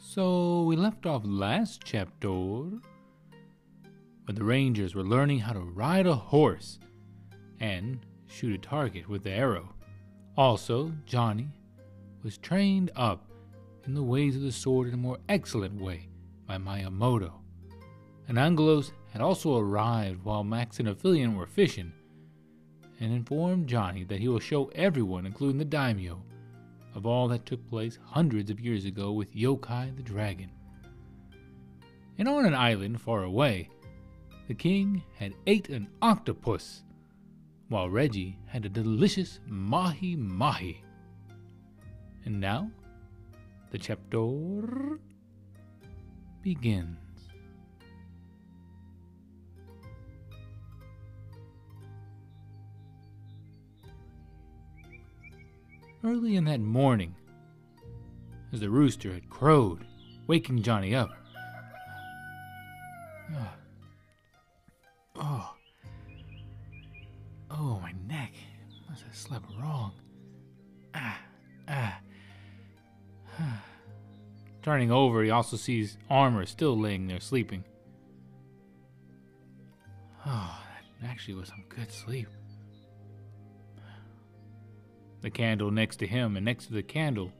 So we left off last chapter when the Rangers were learning how to ride a horse and shoot a target with the arrow. Also, Johnny was trained up in the ways of the sword in a more excellent way by Miyamoto. And Angelos had also arrived while Max and Aphelion were fishing and informed Johnny that he will show everyone, including the daimyo, of all that took place hundreds of years ago with Yokai the dragon. And on an island far away, the king had ate an octopus, while Reggie had a delicious mahi mahi. And now, the chapter begins. Early in that morning, as the rooster had crowed, waking Johnny up. Oh, oh, oh my neck. Must have slept wrong. Ah, ah. Turning over, he also sees Armor still laying there sleeping. Oh, that actually was some good sleep the candle next to him, and next to the candle,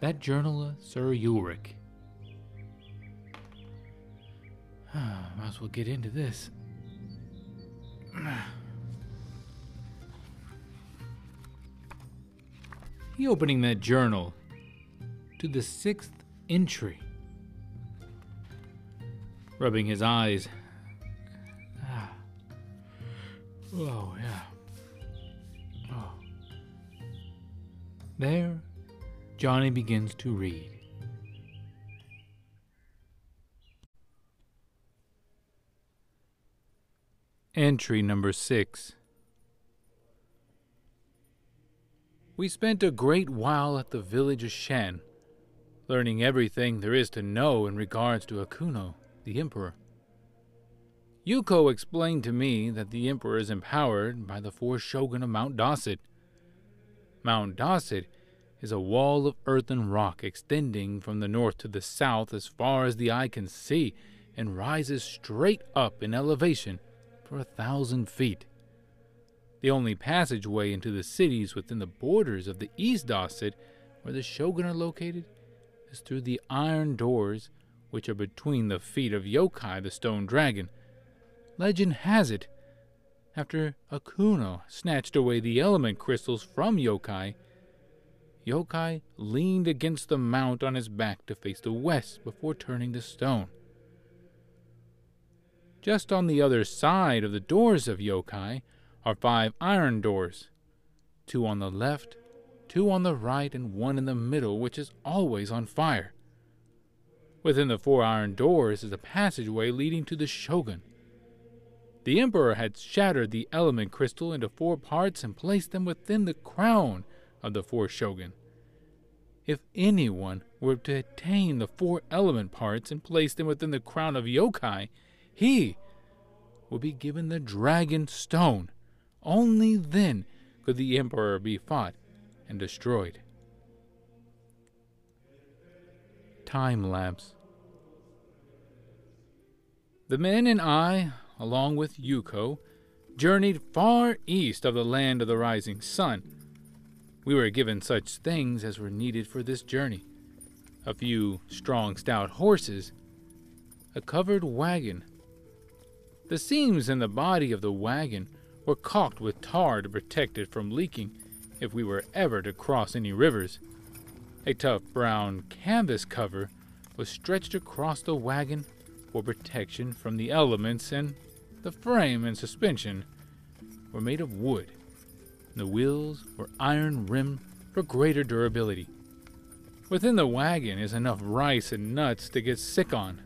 that journaler, Sir Ulrich. Might as well get into this. he opening that journal to the sixth entry, rubbing his eyes. Ah. Oh, yeah. There, Johnny begins to read. Entry number six. We spent a great while at the village of Shen, learning everything there is to know in regards to Akuno, the Emperor. Yuko explained to me that the Emperor is empowered by the four shogun of Mount Dosset Mount Dosset is a wall of earth and rock extending from the north to the south as far as the eye can see and rises straight up in elevation for a thousand feet. The only passageway into the cities within the borders of the East Dosset, where the shogun are located, is through the iron doors which are between the feet of Yokai the stone dragon. Legend has it after Akuno snatched away the element crystals from Yokai, Yokai leaned against the mount on his back to face the west before turning to stone. Just on the other side of the doors of Yokai are five iron doors two on the left, two on the right, and one in the middle, which is always on fire. Within the four iron doors is a passageway leading to the shogun. The Emperor had shattered the element crystal into four parts and placed them within the crown of the four shogun. If anyone were to attain the four element parts and place them within the crown of yokai, he would be given the dragon stone. Only then could the Emperor be fought and destroyed. Time lapse. The men and I along with Yuko, journeyed far east of the land of the rising sun. We were given such things as were needed for this journey a few strong, stout horses, a covered wagon. The seams in the body of the wagon were caulked with tar to protect it from leaking if we were ever to cross any rivers. A tough brown canvas cover was stretched across the wagon for protection from the elements and the frame and suspension were made of wood. And the wheels were iron rimmed for greater durability. Within the wagon is enough rice and nuts to get sick on.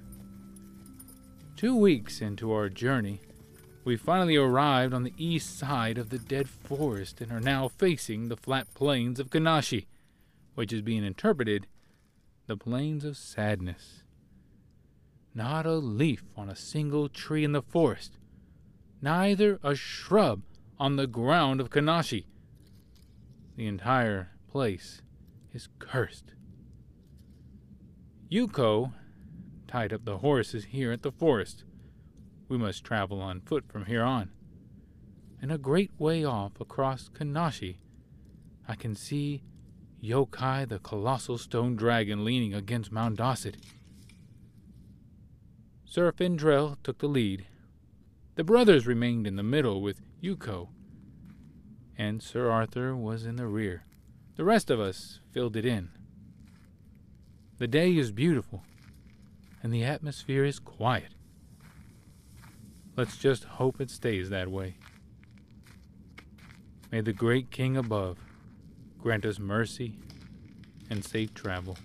Two weeks into our journey, we finally arrived on the east side of the dead forest and are now facing the flat plains of Kanashi, which is being interpreted the plains of sadness. Not a leaf on a single tree in the forest, neither a shrub on the ground of Kanashi. The entire place is cursed. Yuko tied up the horses here at the forest. We must travel on foot from here on. And a great way off across Kanashi, I can see Yokai the colossal stone dragon leaning against Mount Dosset. Sir Findrell took the lead. The brothers remained in the middle with Yuko, and Sir Arthur was in the rear. The rest of us filled it in. The day is beautiful, and the atmosphere is quiet. Let's just hope it stays that way. May the great King above grant us mercy and safe travel.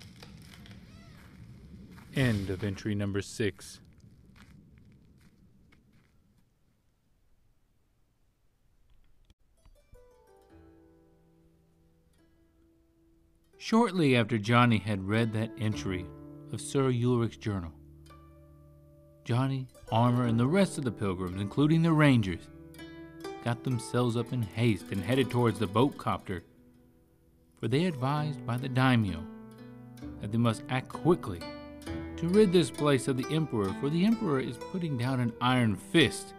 End of entry number six. Shortly after Johnny had read that entry of Sir Ulrich's journal, Johnny, Armor, and the rest of the pilgrims, including the rangers, got themselves up in haste and headed towards the boat copter, for they advised by the daimyo that they must act quickly to rid this place of the Emperor, for the Emperor is putting down an iron fist,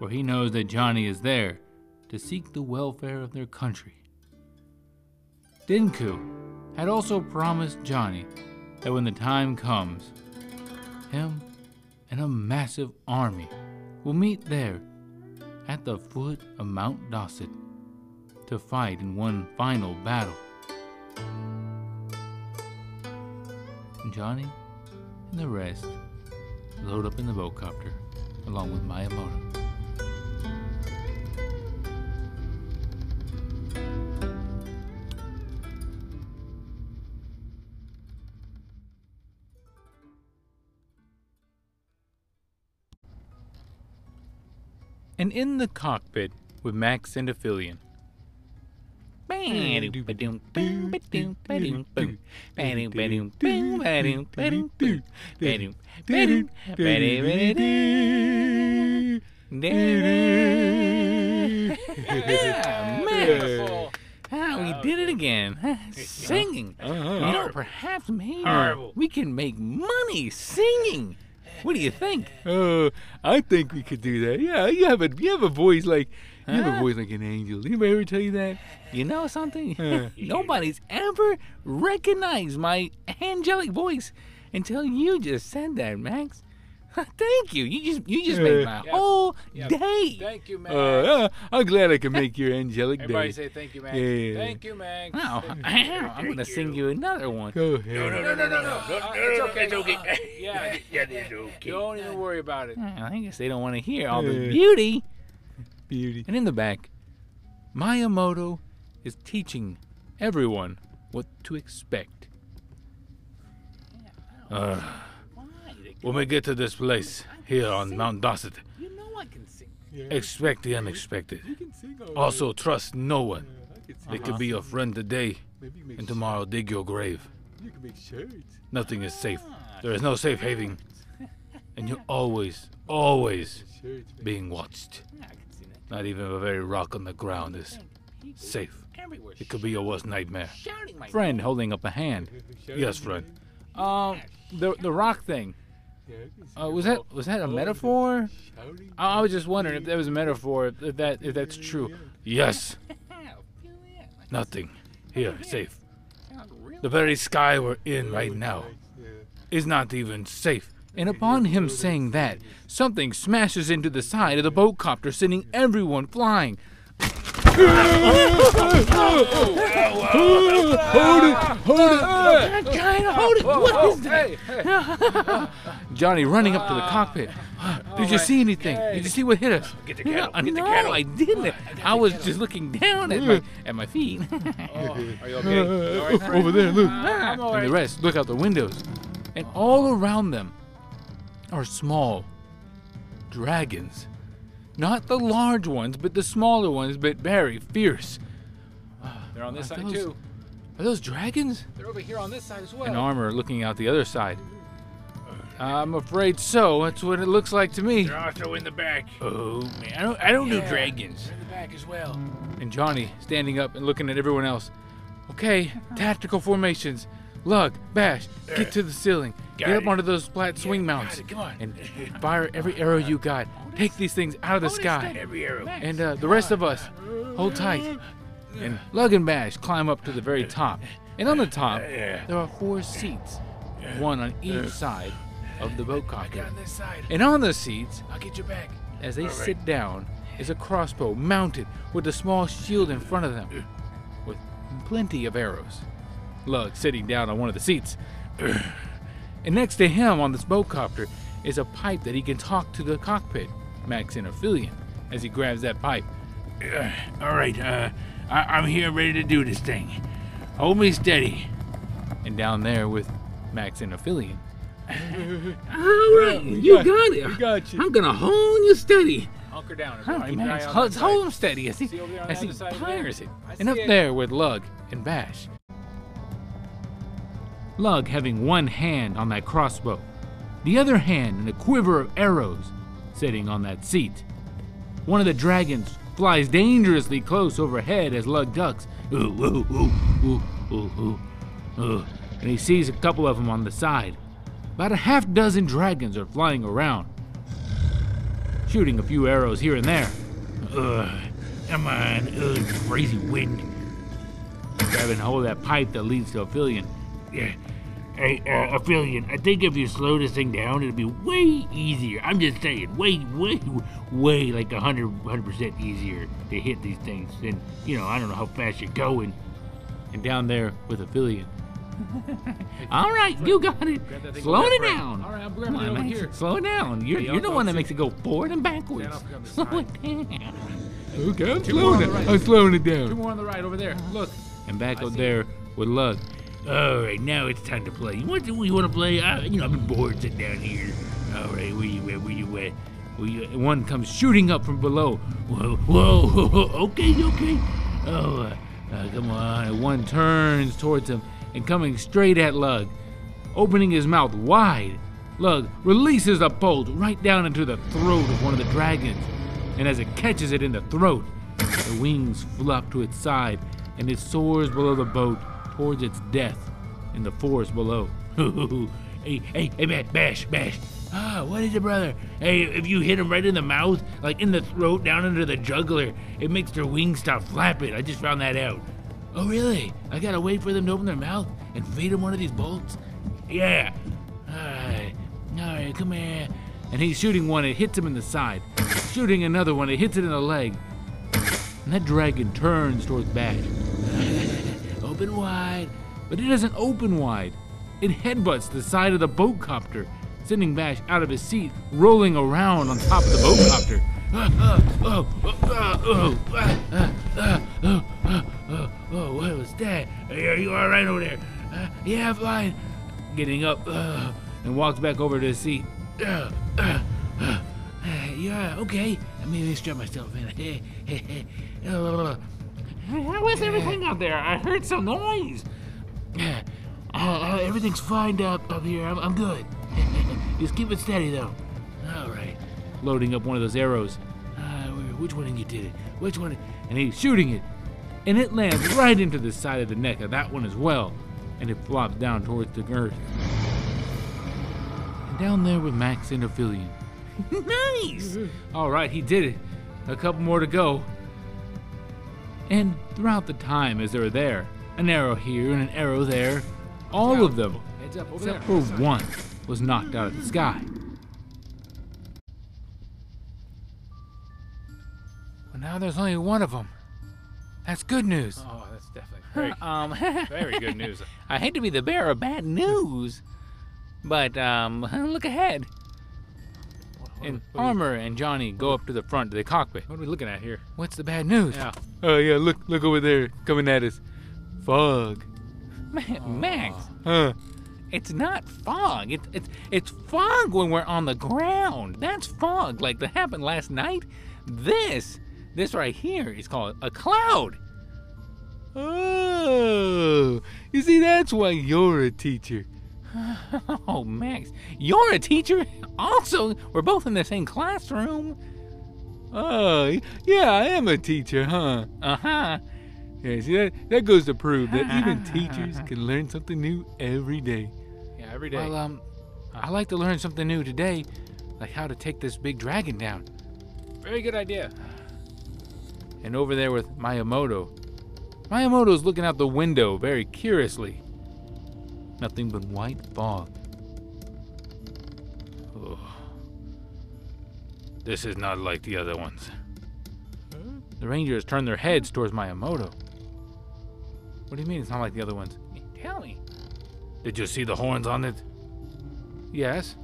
for he knows that Johnny is there to seek the welfare of their country. Dinku had also promised Johnny that when the time comes, him and a massive army will meet there at the foot of Mount Dosset to fight in one final battle. Johnny and the rest load up in the boat copter along with Miyamoto. And in the cockpit with Max and Aphelion. Beautiful. Ah, we did it again. Singing. You know, perhaps maybe we can make money singing. What do you think? Oh, I think we could do that. Yeah, you have a you have a voice like you have a voice like an angel. Did anybody ever tell you that? You know something? Huh. Nobody's ever recognized my angelic voice until you just said that, Max. Thank you. You just you just made my Yeah. whole Yeah. day. Thank you, Max. Uh, yeah, I'm glad I can make your angelic Everybody day. say thank you, Max. Yeah. Thank you, Max. Wow, I'm gonna sing you another one. Go ahead. No, no, no, no, no. no. Uh, it's okay. It's okay. Yeah, Yeah, it's okay. don't even worry about it. I guess they don't want to hear all the beauty. Beauty. And in the back, Miyamoto is teaching everyone what to expect. Yeah. Uh, when we get to this place here on Mount Dosset, You know I expect the unexpected. You can sing. all Also, trust no one. right. I can sing. They could be your friend today, and tomorrow dig your grave. You can make shirts. Nothing is safe. There is no safe haven, and you're always, always being watched. I can sing that. Not even a very rock on the ground is safe. It could be your worst nightmare. Friend holding up a hand. Yes, friend. Um, the the rock thing. Yeah, I can sing Uh, was that was that a metaphor? I, I was just wondering if that was a metaphor. If that if that's true. Yes, nothing. Here, safe. The very sky we're in right now is not even safe. And upon him saying that, something smashes into the side of the boat copter, sending everyone flying. Hold it! Hold it! God, hold it! What is that? Johnny running up to the cockpit. Did you see anything? Did you see what hit us? Get the kettle. No, Get the no, kettle. I didn't. I was just looking down at my at my feet. Oh, are you okay? You all right, friend? Over there, look. Ah, I'm and the rest look out the windows, and all around them are small dragons. Not the large ones, but the smaller ones, but very fierce. They're on this Are side those- too. Are those dragons? They're over here on this side as well. And armor looking out the other side. I'm afraid so. That's what it looks like to me. They're also in the back. Oh man, I don't, I don't do Yeah. dragons. They're in the back as well. And Johnny standing up and looking at everyone else. Okay, uh-huh. tactical formations. Lug, Bash, get to the ceiling. Got get up it. onto those flat swing mounts. Come on. And fire every arrow you got. Take these things out of the sky. Every arrow. And uh, the rest of us, hold tight. And Lug and Bash climb up to the very top. And on the top, there are four seats, one on each side of the boat cockpit. on this side. And on the seats, I'll get you back. as they sit down, is a crossbow mounted with a small shield in front of them, with plenty of arrows. Lug sitting down on one of the seats. and next to him on this boat copter is a pipe that he can talk to the cockpit, Max and Aphelion, as he grabs that pipe. Uh, all right. Uh, I- I'm here, ready to do this thing. Hold me steady. And down there with Max and Aphelion. All right, you got it. got you. I'm gonna hold you steady. Hunker down. All right, Keep an eye Max, on hold, that hold side. him steady as he, See over there on as he other side again? fires it. And up it. there with Lug and Bash. Lug having one hand on that crossbow, the other hand in a quiver of arrows sitting on that seat. One of the dragons flies dangerously close overhead as Lug ducks. Ooh, ooh, ooh, ooh, ooh, ooh, ooh. And he sees a couple of them on the side. About a half dozen dragons are flying around, shooting a few arrows here and there. Ugh. Come on. Ugh, crazy wind. Grabbing hold of that pipe that leads to Aphelion. Yeah. Hey, uh, Aphelion, I think if you slow this thing down, it'll be way easier. I'm just saying, way, way, way like a hundred, hundred percent easier to hit these things. And you know, I don't know how fast you're going. And down there with Aphelion. All right, you got it. Slow it down. All right, I'm grabbing it over here. slow it down. You're, you're the one that makes it go forward and backwards. Slow it down. Okay, I'm slowing it. I'm slowing it Two more on the right over there. Look. And back up there with Lug. All right, now it's time to play. What do we want to play? Uh, you know, I've been bored sitting down here. All right, where you at? Where you at? Where you- One comes shooting up from below. Whoa, whoa, okay, okay. Oh, uh, uh, come on. One turns towards him and coming straight at Lug, opening his mouth wide. Lug releases a bolt right down into the throat of one of the dragons, and as it catches it in the throat, the wings flop to its side, and it soars below the boat towards its death in the forest below. hey, hey, hey, Bash, Bash, Bash. Ah, what is it, brother? Hey, if you hit him right in the mouth, like in the throat, down under the jugular, it makes their wings stop flapping. I just found that out. Oh, really? I gotta wait for them to open their mouth and feed them one of these bolts? Yeah. Alright, alright, come here. And he's shooting one, it hits him in the side. Shooting another one, it hits it in the leg. And that dragon turns towards Bash. Open wide. But it doesn't open wide. It headbutts the side of the boat copter, sending Bash out of his seat, rolling around on top of the boat copter. Oh, what was that? Are you all right over there? Uh, yeah, fine. Getting up uh, and walks back over to his seat. Uh, uh, uh, Yeah, okay. Let me strap myself in. How is everything out there? I heard some noise. uh, uh, everything's fine up, up here. I'm, I'm good. Just keep it steady, though. All right. Loading up one of those arrows. Uh, which one of you did it? Which one? And he's shooting it. And it lands right into the side of the neck of that one as well. And it flops down towards the earth. And down there with Max and Aphelion. nice! All right, he did it. A couple more to go. And throughout the time as they were there, an arrow here and an arrow there, all of them, Heads up over except for one, was knocked out of the sky. Well, now there's only one of them. That's good news. Oh, that's definitely very, Um, very good news. I hate to be the bearer of bad news, but um, look ahead. And Armor and Johnny go up to the front of the cockpit. What are we looking at here? What's the bad news? Yeah. Oh yeah, look look over there coming at us. Fog. Ma- Max, Huh. it's not fog. It's it's it's fog when we're on the ground. That's fog, like that happened last night. This this right here is called a cloud. Oh, you see, that's why you're a teacher. Oh, Max, you're a teacher. Also, we're both in the same classroom. Oh, yeah, I am a teacher, huh? Uh huh. Yeah, see that that goes to prove that even teachers can learn something new every day. Yeah, every day. Well, um, I like to learn something new today, like how to take this big dragon down. Very good idea. And over there with Miyamoto. Miyamoto's looking out the window very curiously. Nothing but white fog. Oh. This is not like the other ones. The Rangers turned their heads towards Miyamoto. What do you mean it's not like the other ones? Tell me. Did you see the horns on it? Yes.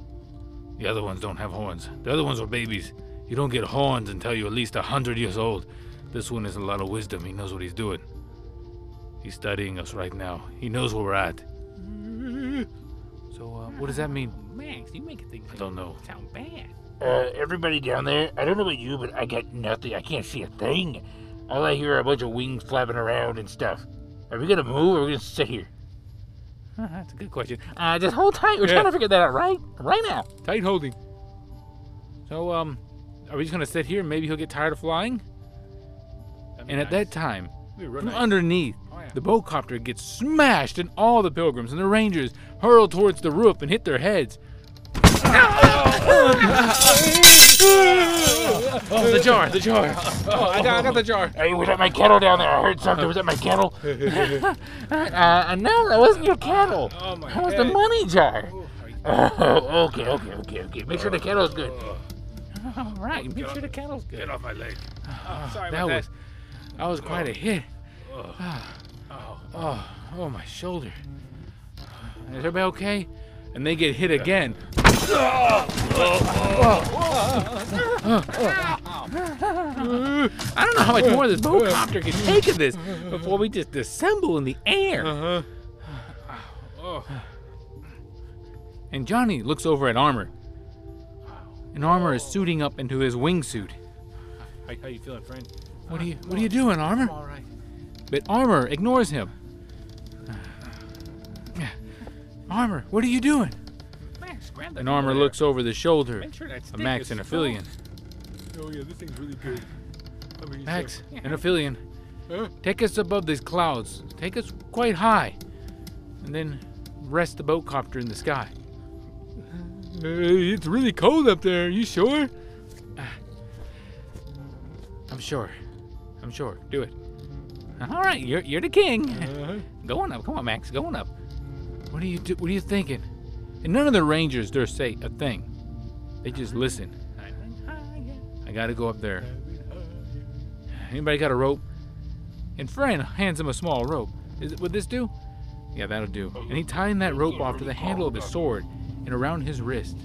The other ones don't have horns. The other ones are babies. You don't get horns until you're at least a hundred years old. This one has a lot of wisdom. He knows what he's doing. He's studying us right now. He knows where we're at. So, uh, what does that mean? Max, you make things I don't know. sound bad. Uh, everybody down there, I don't know about you, but I got nothing. I can't see a thing. All I hear are a bunch of wings flapping around and stuff. Are we gonna move or are we gonna sit here? Huh, that's a good question. Uh, just hold tight. We're Yeah. trying to figure that out right, right now. Tight holding. So, um, are we just gonna sit here maybe he'll get tired of flying? And at that time, from underneath, Oh, yeah. The boat copter gets smashed, and all the pilgrims and the rangers hurl towards the roof and hit their heads. oh, the jar, the jar. Oh, I got, I got the jar. Hey, was that my kettle down there? I heard something. Was that my kettle? uh, no, that wasn't your kettle. Oh my That was the money jar. Oh, are you- Oh, okay, okay, okay, okay. Make sure the kettle's good. All right, make sure the kettle's good. Get off my leg. oh, sorry That about was, that was quite a hit. Oh, Oh, oh, my shoulder. Is everybody okay? And they get hit again. I don't know how much more this boat copter can take of this before we just disassemble in the air. Uh-huh. oh. And Johnny looks over at Armor. And Armor is suiting up into his wingsuit. How, how you feeling, friend? What are you What are you doing, Armor? All right. But Armor ignores him. Armor, what are you doing? Max, grab the And Armor looks over the shoulder Make sure of Max and strong. Aphelion. Oh yeah, this thing's really good. I mean, Max and Aphelion, Huh? take us above these clouds. Take us quite high. And then rest the boat copter in the sky. Uh, it's really cold up there. Are you sure? I'm sure. I'm sure. Do it. All right, you're, you're the king. Uh-huh. Going up. Come on, Max. Going up. What are you do- What are you thinking? And none of the rangers dare say a thing. They just listen. I gotta go up there. Anybody got a rope? And Fran hands him a small rope. Is it, would this do? Yeah, that'll do. And he tied that rope off to the handle of his sword and around his wrist.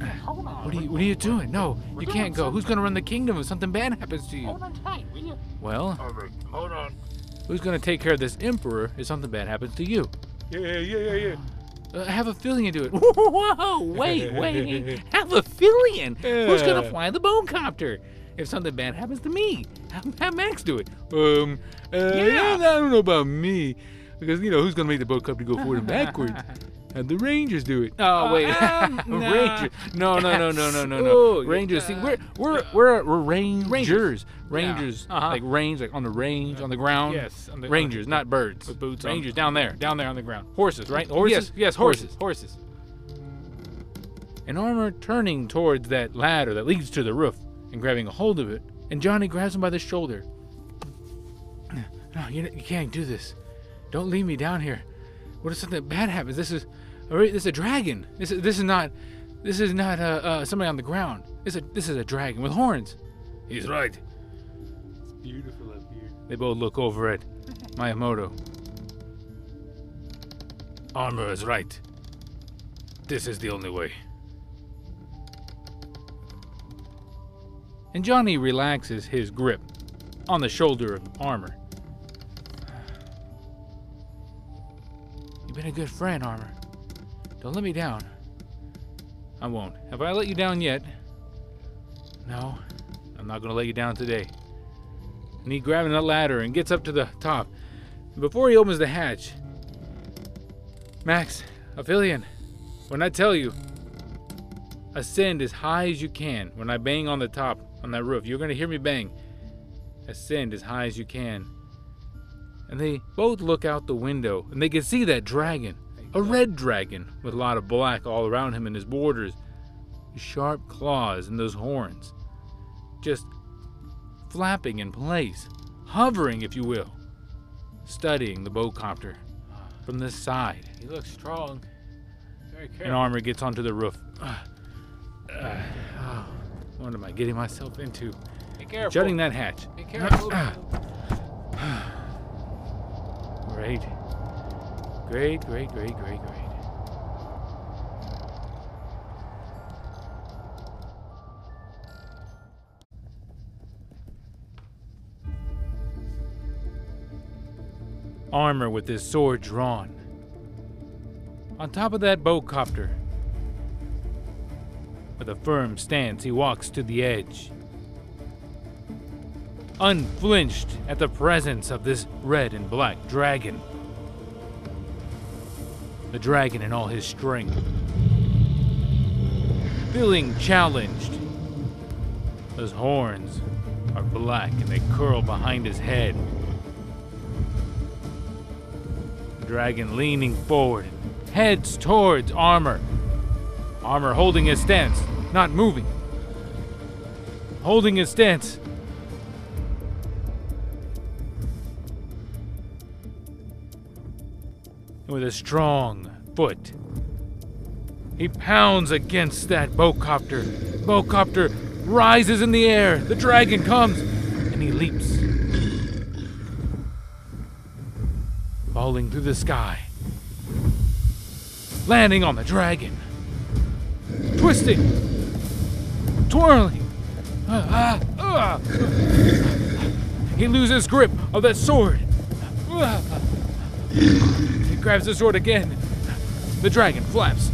Getting cold. Hold on. What are you What are you doing? No, you can't go. Who's gonna run the kingdom if something bad happens to you? Hold on tight, will you? Well, All right, hold on. who's gonna take care of this emperor if something bad happens to you? Yeah, yeah, yeah, yeah. Uh, Aphelion do it. Whoa, wait, wait. Aphelion. Who's going to fly the boat copter? If something bad happens to me, have, have Max do it. Um, uh, Yeah. I don't know about me, because you know who's gonna make the boat club to go forward and backwards? Have the Rangers do it. Oh wait, um, nah. Rangers. No, no, no, no, no, no, no. Rangers. See, uh, we're we're we're we're Rangers. Rangers, Uh-huh. like range, like on the range, on the ground. Yes, on the- Rangers, not birds. With boots on. Rangers down there, down there on the ground. Horses, right? Horses. Yes, yes, horses, horses. An Armor turning towards that ladder that leads to the roof and grabbing a hold of it, and Johnny grabs him by the shoulder. No, you, you can't do this. Don't leave me down here. What if something bad happens? This is, all right, this is a dragon. This is this is not, this is not uh, uh, somebody on the ground. This is a, this is a dragon with horns. He's right. It's beautiful up here. They both look over at Miyamoto. Armor is right. This is the only way. And Johnny relaxes his grip on the shoulder of Armor. You've been a good friend, Armor. Don't let me down. I won't. Have I let you down yet? No, I'm not gonna let you down today. And he grabs that ladder and gets up to the top. And before he opens the hatch, Max, Aphelion, when I tell you, ascend as high as you can when I bang on the top on that roof. You're gonna hear me bang. Ascend as high as you can. And they both look out the window and they can see that dragon. A red dragon with a lot of black all around him and his borders. His sharp claws and those horns. Just flapping in place, hovering, if you will, studying the boat copter from this side. He looks strong. Very careful. And. Armor gets onto the roof. Uh, oh, what am I getting myself into? Be careful. Shutting that hatch. Be careful. Great. Great, great, great, great, great. Armor with his sword drawn. On top of that boat copter. With a firm stance, he walks to the edge unflinched at the presence of this red and black dragon. The dragon in all his strength. Feeling challenged. Those horns are black and they curl behind his head. The dragon leaning forward, heads towards Armor. Armor holding his stance, not moving. Holding his stance. With a strong foot. He pounds against that boat copter. Bowcopter rises in the air. The dragon comes, and he leaps, falling through the sky, landing on the dragon, twisting, twirling. He loses grip of that sword. Grabs the sword again. The dragon flaps,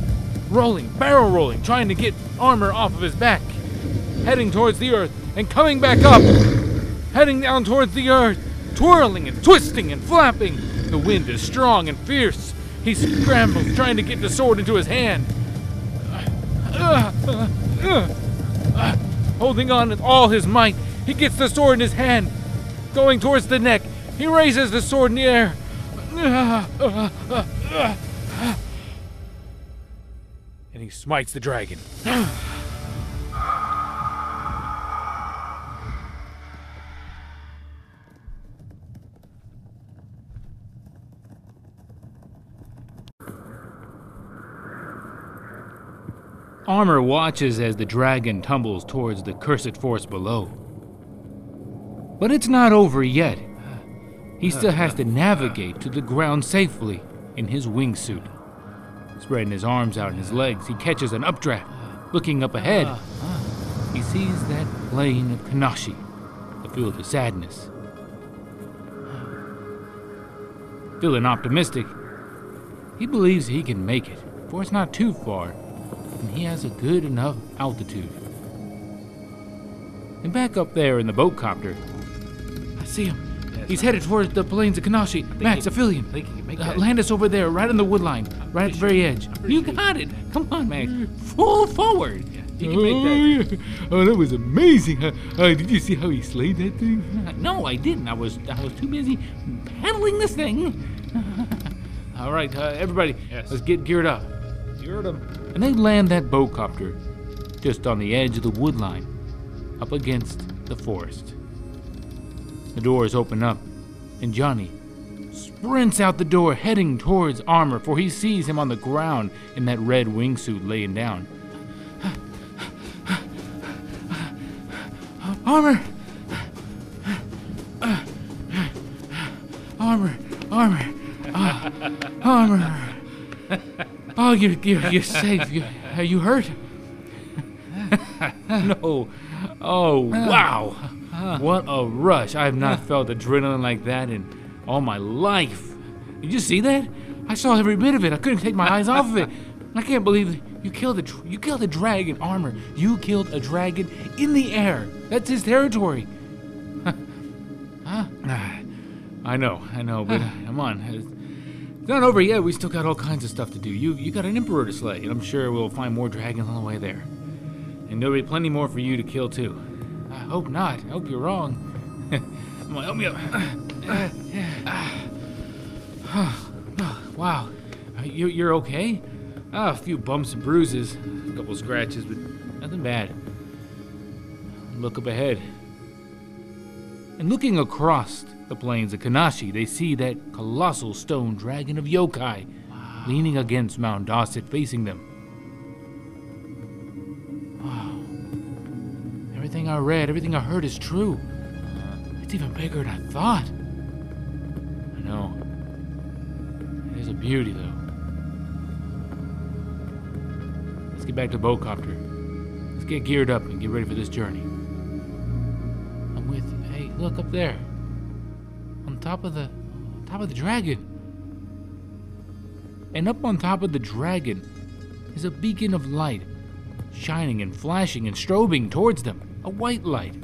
rolling, barrel rolling, trying to get armor off of his back, heading towards the earth and coming back up, heading down towards the earth, twirling and twisting and flapping. The wind is strong and fierce. He scrambles, trying to get the sword into his hand. Uh, uh, uh, holding on with all his might, he gets the sword in his hand, going towards the neck. He raises the sword in the air. And he smites the dragon. Armor watches as the dragon tumbles towards the cursed force below. But it's not over yet. He still has to navigate to the ground safely in his wingsuit. Spreading his arms out and his legs, he catches an updraft. Looking up ahead, he sees that plain of Kanashi, the field of sadness. Feeling optimistic, he believes he can make it, for it's not too far, and he has a good enough altitude. And back up there in the boat copter, I see him. He's headed towards the plains of Kanashi. Max, he- affiliate. I think he can make Uh, land us over there, right on the wood line, right at the very edge. You got it. Come on, Max. Full forward. You can make that. Oh, that was amazing. Uh, uh, did you see how he slayed that thing? No, I didn't. I was I was too busy paddling this thing. All right, uh, everybody, Yes. let's get geared up. Heard him. And they land that boat copter just on the edge of the wood line, up against the forest. The doors open up, and Johnny sprints out the door, heading towards Armor, for he sees him on the ground in that red wingsuit laying down. Armor! Armor! Armor! Ah, armor! Oh, you're, you're, you're safe. You, are you hurt? no. Oh, wow. What a rush. I have not felt adrenaline like that in all my life. Did you see that? I saw every bit of it. I couldn't take my eyes off of it. I can't believe you killed a you killed a dragon armor. You killed a dragon in the air. That's his territory. huh? I know, I know, but come on. It's not over yet. We still got all kinds of stuff to do. You you got an emperor to slay, and I'm sure we'll find more dragons on the way there. And there'll be plenty more for you to kill too. I hope not. I hope you're wrong. Come on, help me up. wow. Uh, You, you're okay? Ah, a few bumps and bruises, a couple scratches, but nothing bad. Look up ahead. And looking across the plains of Kanashi, they see that colossal stone dragon of yokai leaning against Mount Dosset, facing them. I read, everything I heard is true. It's even bigger than I thought. I know. It is a beauty, though. Let's get back to boat copter. Let's get geared up and get ready for this journey. I'm with you. Hey, look up there. On top of the on top of the dragon. And up on top of the dragon is a beacon of light, shining and flashing and strobing towards them. A white light.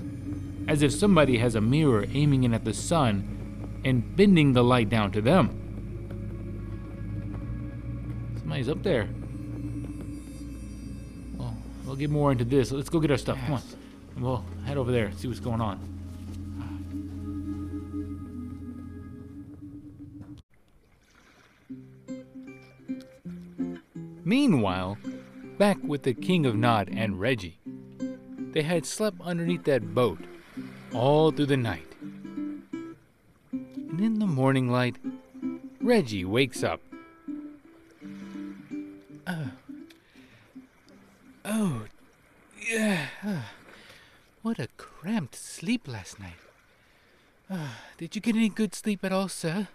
As if somebody has a mirror aiming in at the sun and bending the light down to them. Somebody's up there. Well, we'll get more into this. Let's go get our stuff. Come on. And we'll head over there, see what's going on. Meanwhile, back with the King of Nod and Reggie, they had slept underneath that boat all through the night. And in the morning light, Reggie wakes up. Oh, oh yeah. ah, What a cramped sleep last night. Ah, did you get any good sleep at all, sir?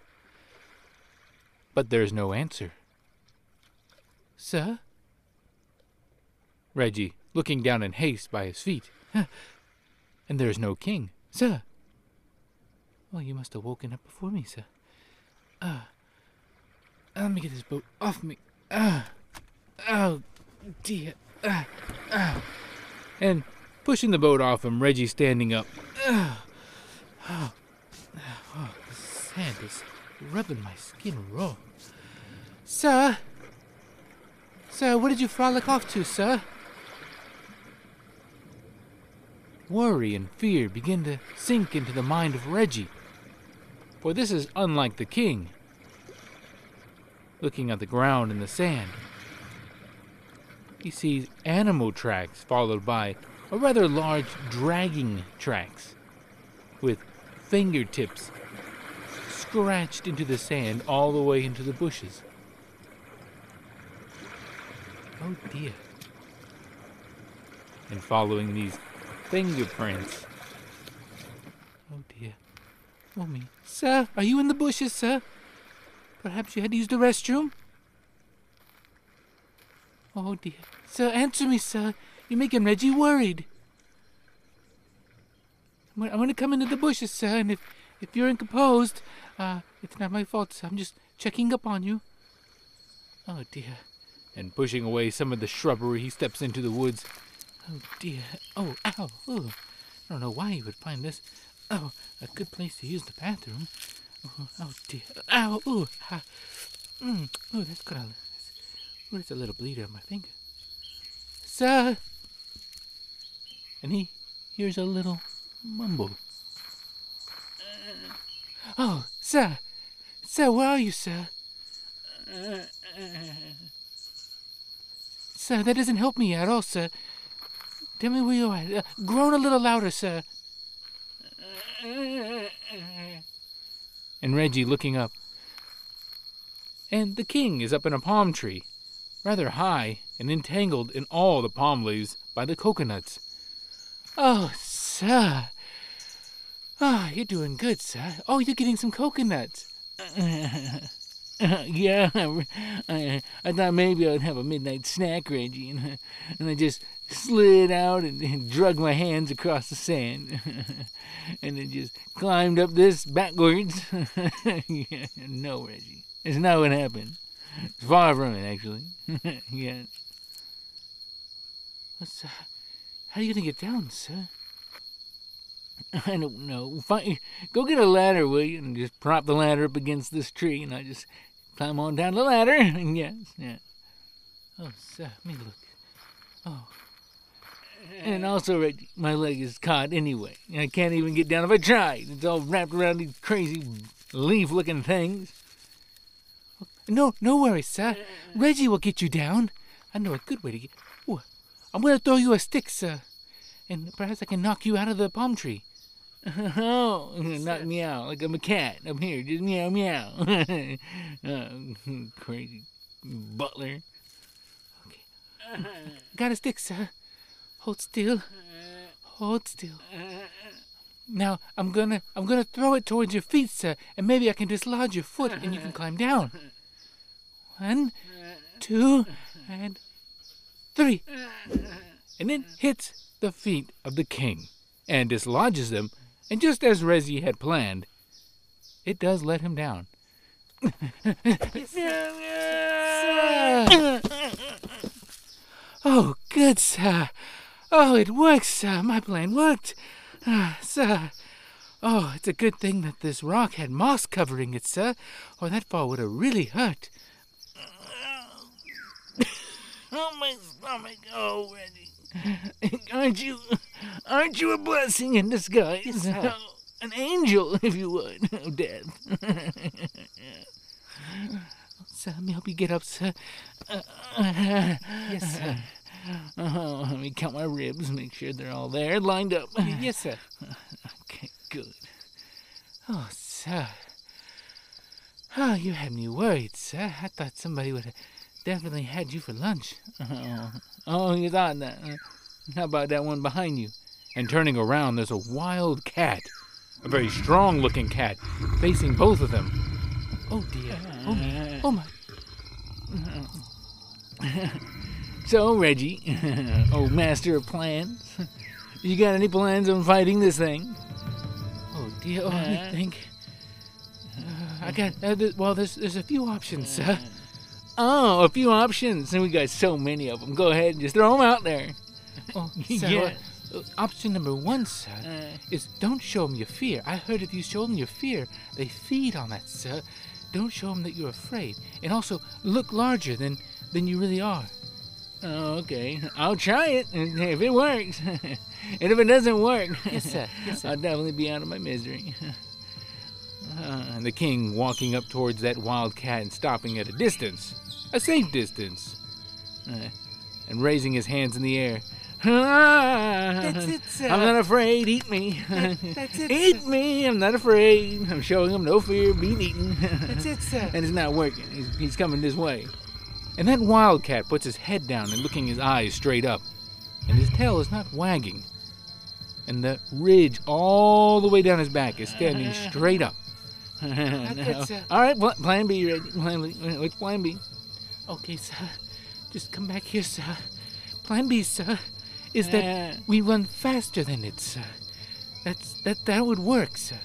But there's no answer. Sir? Reggie, looking down in haste by his feet. And there's no king. Sir? Oh, you must have woken up before me, sir. Ah. let me get this boat off me. Ah. Oh, dear. Ah. Ah. And pushing the boat off him, Reggie standing up. Ah. Oh. Oh, the sand is rubbing my skin raw. Sir? Sir, where did you frolic off to, sir? Worry and fear begin to sink into the mind of Reggie. For this is unlike the king. Looking at the ground and the sand, he sees animal tracks followed by a rather large dragging tracks with fingertips scratched into the sand all the way into the bushes. Oh dear. And following these fingerprints. Oh dear. Oh me. Sir, are you in the bushes, sir? Perhaps you had to use the restroom? Oh dear. Sir, answer me, sir. You're making Reggie worried. I'm I'm gonna come into the bushes, sir, and if, if you're incomposed, uh, it's not my fault, sir. I'm just checking up on you. Oh dear. And pushing away some of the shrubbery, he steps into the woods. Oh dear. Oh, ow. Oh. I don't know why you would find this. Oh, a good place to use the bathroom. Oh, oh dear. Ow. Oh, ah. Mm. Oh, that's got a. Oh, there's a little bleeder on my finger. Sir. And he hears a little mumble. Oh, sir. Sir, where are you, sir? Sir, that doesn't help me at all, sir. Tell me where you are. Uh, groan a little louder, sir. And Reggie looking up. And the king is up in a palm tree, rather high and entangled in all the palm leaves by the coconuts. Oh, sir. Oh, you're doing good, sir. Oh, you're getting some coconuts. yeah, I, I thought maybe I'd have a midnight snack, Reggie, and, and I just slid out and, and drug my hands across the sand, and then just climbed up this backwards. yeah, no, Reggie, it's not what happened. It's far from it, actually. yeah. What's, uh, how are you gonna get down, sir? I don't know. Fine. Go get a ladder, will you? And just prop the ladder up against this tree, and I just climb on down the ladder. And yes, yeah. Oh, sir, let me look. Oh. And also, Reggie, my leg is caught anyway. I can't even get down if I try. It's all wrapped around these crazy leaf-looking things. No, no worries, sir. Reggie will get you down. I know a good way to get. Ooh, I'm gonna throw you a stick, sir, and perhaps I can knock you out of the palm tree. Oh, knock me out like I'm a cat I'm here. Just meow meow. uh, crazy butler. Okay. Got a stick, sir. Hold still. Hold still. Now I'm gonna I'm gonna throw it towards your feet, sir, and maybe I can dislodge your foot and you can climb down. One, two, and three. and it hits the feet of the king and dislodges them. And just as Reggie had planned, it does let him down. Oh, good, sir. Oh, it works, sir. My plan worked. Ah, sir. Oh, it's a good thing that this rock had moss covering it, sir, or that fall would have really hurt. Oh my stomach! Oh, Reggie, aren't you, aren't you a blessing in disguise? Yes. Oh, an angel, if you would, death. Sir, let me help you get up, sir. yes, sir. Oh, let me count my ribs, make sure they're all there, lined up. yes, sir. Okay, good. Oh, sir. Oh, you had me worried, sir. I thought somebody would have definitely had you for lunch. Oh, oh you thought that? How about that one behind you? And turning around, there's a wild cat, a very strong looking cat, facing both of them. Oh, dear. Oh, oh my. So, Reggie, oh master of plans, you got any plans on fighting this thing? Oh, dear. Oh, let me think. Uh, I got. Uh, th- well, there's, there's a few options, sir. Oh, a few options, and we got so many of them. Go ahead and just throw them out there. Oh, sir. Yeah. uh, option number one, sir, Uh, is don't show them your fear. I heard if you show them your fear, they feed on that, sir. Don't show them that you're afraid, and also look larger than than you really are. Oh, okay. I'll try it and if it works. and if it doesn't work, Yes, sir. Yes, sir. I'll definitely be out of my misery. Uh, and the king walking up towards that wild cat and stopping at a distance, a safe distance, uh, and raising his hands in the air. That's it, sir. I'm not afraid. Eat me. That's it, Eat sir. me. I'm not afraid. I'm showing him no fear of being eaten. That's it, sir. and it's not working. He's, he's coming this way. And that wildcat puts his head down and looking his eyes straight up, and his tail is not wagging. And the ridge all the way down his back is standing straight up. it, sir. All right, pl- plan B, ready? Plan B. What's plan B? Okay, sir. Just come back here, sir. Plan B, sir, is Uh. that we run faster than it, sir. That's that that would work, sir.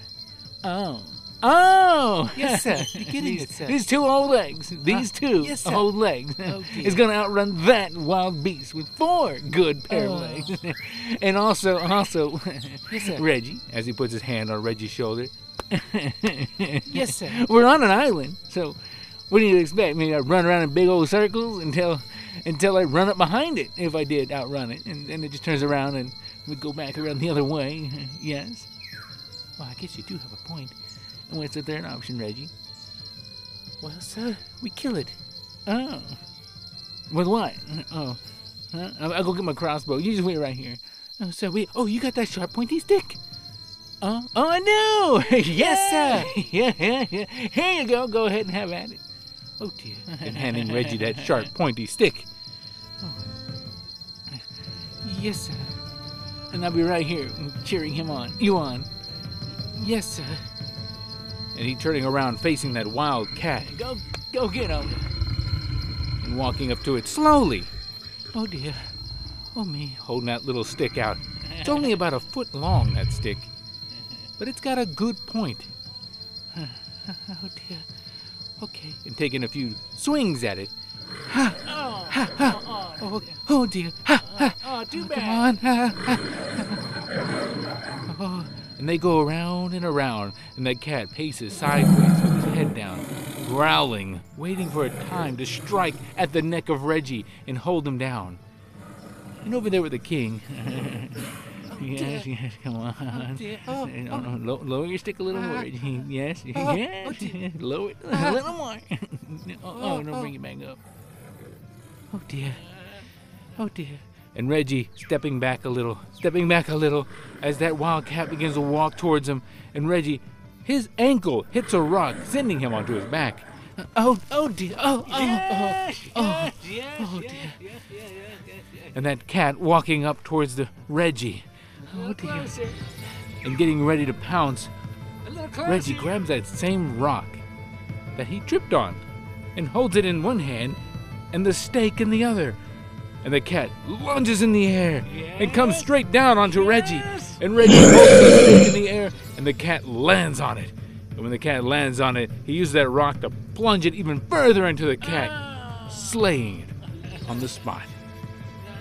Oh. Oh! Yes, sir. You're getting these, it, sir. These two old legs, these two yes, old legs, Oh, is going to outrun that wild beast with four good pair Oh. of legs. and also, also, Yes, sir. Reggie, As he puts his hand on Reggie's shoulder, Yes, sir. we're on an island, so what do you expect? Me to run around in big old circles until until I run up behind it, if I did outrun it, and then it just turns around and we go back around the other way. yes. Well, I guess you do have a point. And what's the third option, Reggie? Well, sir, we kill it. Oh. With what? Oh. Huh? I'll, go get my crossbow. You just wait right here. Oh, sir, we. Oh, you got that sharp, pointy stick. Oh, oh, I do! yes, sir. yeah, yeah, yeah. Here you go. Go ahead and have at it. Oh dear. and handing Reggie that sharp, pointy stick. Oh, yes, sir. And I'll be right here cheering him on. You on. Yes, sir. And he turning around facing that wild cat Go, go get him. and walking up to it slowly, Oh dear. Oh me. holding that little stick out. It's only about a foot long, that stick. But it's got a good point. Oh dear. Okay. And taking a few swings at it, uh-uh. Oh, oh dear. Ha, ha. Uh-uh. Uh-uh. Oh, too Come on. Ha, ha. Oh, and they go around and around, and that cat paces sideways with his head down, growling, waiting for a time to strike at the neck of Reggie and hold him down. and over there with the king. yes, yes, come oh, on. Oh, No, no, lo- lower your stick a little more. Uh-huh. Yes, oh, oh, yes. Lower it a uh-huh. little more. oh, oh, no, bring it back up. Oh dear. Oh dear. And Reggie stepping back a little, stepping back a little, as that wild cat begins to walk towards him. And Reggie, his ankle hits a rock, sending him onto his back. Oh, oh dear. Oh, oh, oh, oh, oh dear. And that cat walking up towards the Reggie. Oh dear. And getting ready to pounce. Reggie grabs that same rock that he tripped on and holds it in one hand and the stake in the other. And the cat lunges in the air and comes straight down onto Reggie. And Reggie holds the stake in the air and the cat lands on it. And when the cat lands on it, he uses that rock to plunge it even further into the cat, ah. slaying it on the spot.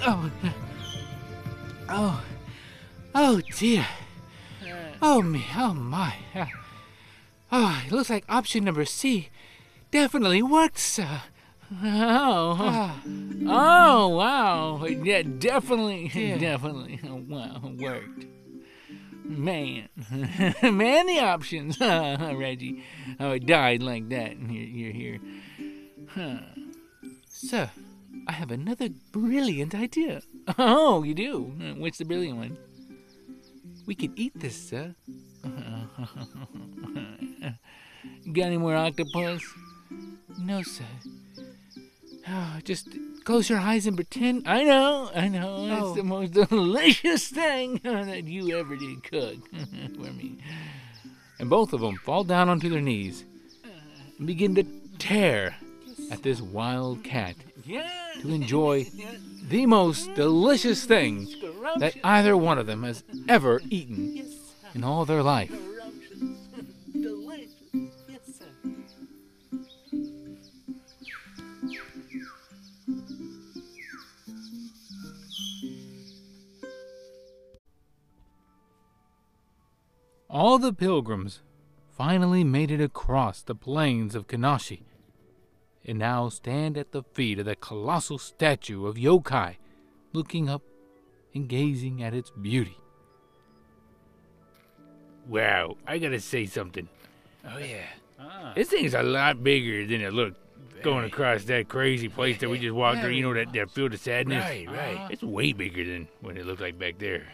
Oh, oh, oh dear. Oh me, oh my. Oh, it looks like option number C definitely worked, sir. Oh, ah. oh, wow. Yeah, definitely, definitely. Oh, wow, worked. Man, man, the options, Reggie. Oh, it died like that. and You're, you're here. Huh. Sir, I have another brilliant idea. Oh, you do? Uh, What's the brilliant one? We could eat this, sir. Got any more octopus? No, sir. Oh, just close your eyes and pretend. I know, I know. It's Oh. the most delicious thing that you ever did cook for me. And both of them fall down onto their knees and begin to tear at this wild cat to enjoy the most delicious thing that either one of them has ever eaten in all their life. All the pilgrims finally made it across the plains of Kanashi and now stand at the feet of the colossal statue of Yoki, looking up and gazing at its beauty. Wow, I gotta say something. Oh yeah. This thing's a lot bigger than it looked. Going across that crazy place that we just walked through, you know, that, that field of sadness. Right, right. It's way bigger than what it looked like back there.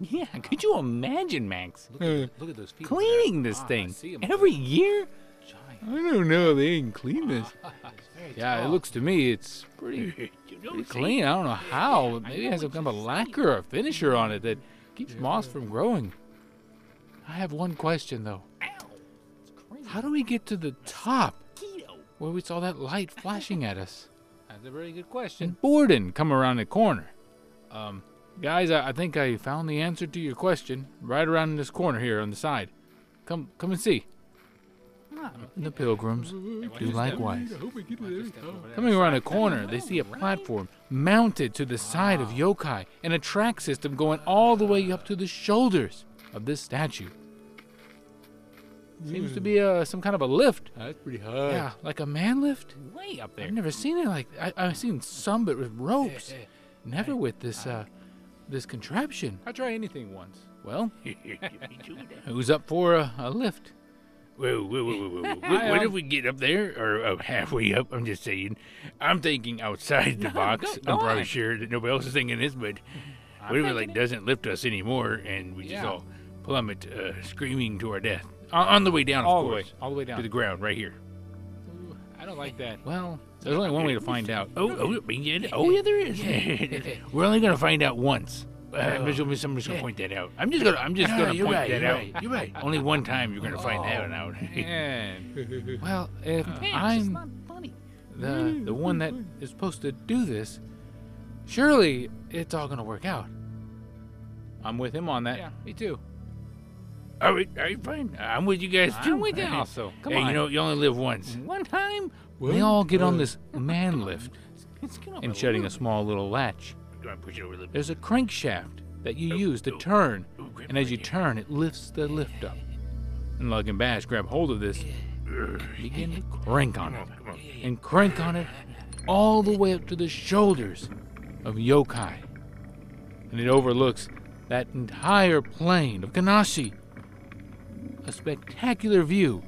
Yeah, could you imagine, Max? Look at, look at those people. Cleaning this Ah, thing every year? Giant. I don't know. They didn't clean this. Very Yeah, it looks to me it's pretty, pretty clean. I don't know how. but Maybe it has some kind of a lacquer or finisher on it that keeps moss from growing. I have one question though. How do we get to the top where we saw that light flashing at us? That's a very good question. And Borden come around the corner. Um, guys, I, I think I found the answer to your question right around this corner here on the side. Come, come and see. And the pilgrims do likewise. I hope I get it there. Coming around a corner, they see a platform mounted to the side of Yoki and a track system going all the way up to the shoulders of this statue. Seems to be uh, some kind of a lift. That's pretty high. Yeah, like a man lift. Way up there. I've never seen it like I, I've seen some, but with ropes. Never with this uh, this contraption. I try anything once. Well, who's up for a, a lift? Whoa, whoa, whoa, whoa, whoa. what, what if we get up there, or uh, halfway up? I'm just saying. I'm thinking outside the box. go I'm probably on. sure that nobody else is thinking this, but what if it like doesn't lift us anymore, and we just Yeah. all plummet, uh, screaming to our death on, on the way down, of All the way, course, all the way down to down. the ground, right here. I don't like that. Well, there's only one way to find out. Oh, oh, yeah, oh, yeah, there is. We're only gonna find out once. Uh, I'm just, I'm just gonna point that out. I'm just gonna, I'm just gonna point right, that you're out. right, you're right. Only one time you're gonna find that one out. Man, Well, if I'm the the one that is supposed to do this, surely it's all gonna work out. I'm with him on that. yeah, me too. all right, all right, fine. I'm with you guys too. I'm with you also. Come hey, on. you know, you only live once. One time, we all get on this man lift and shutting a small little latch. Go on, push it over a little bit. There's a crankshaft that you Oh, use to oh. turn, Ooh, grab and as you right turn, it lifts the lift up. And Lug and Bash grab hold of this, here. begin to crank on Come it, on, come on. and crank on it all the way up to the shoulders of Yoki. and it overlooks that entire plain of Kanashi. A spectacular view,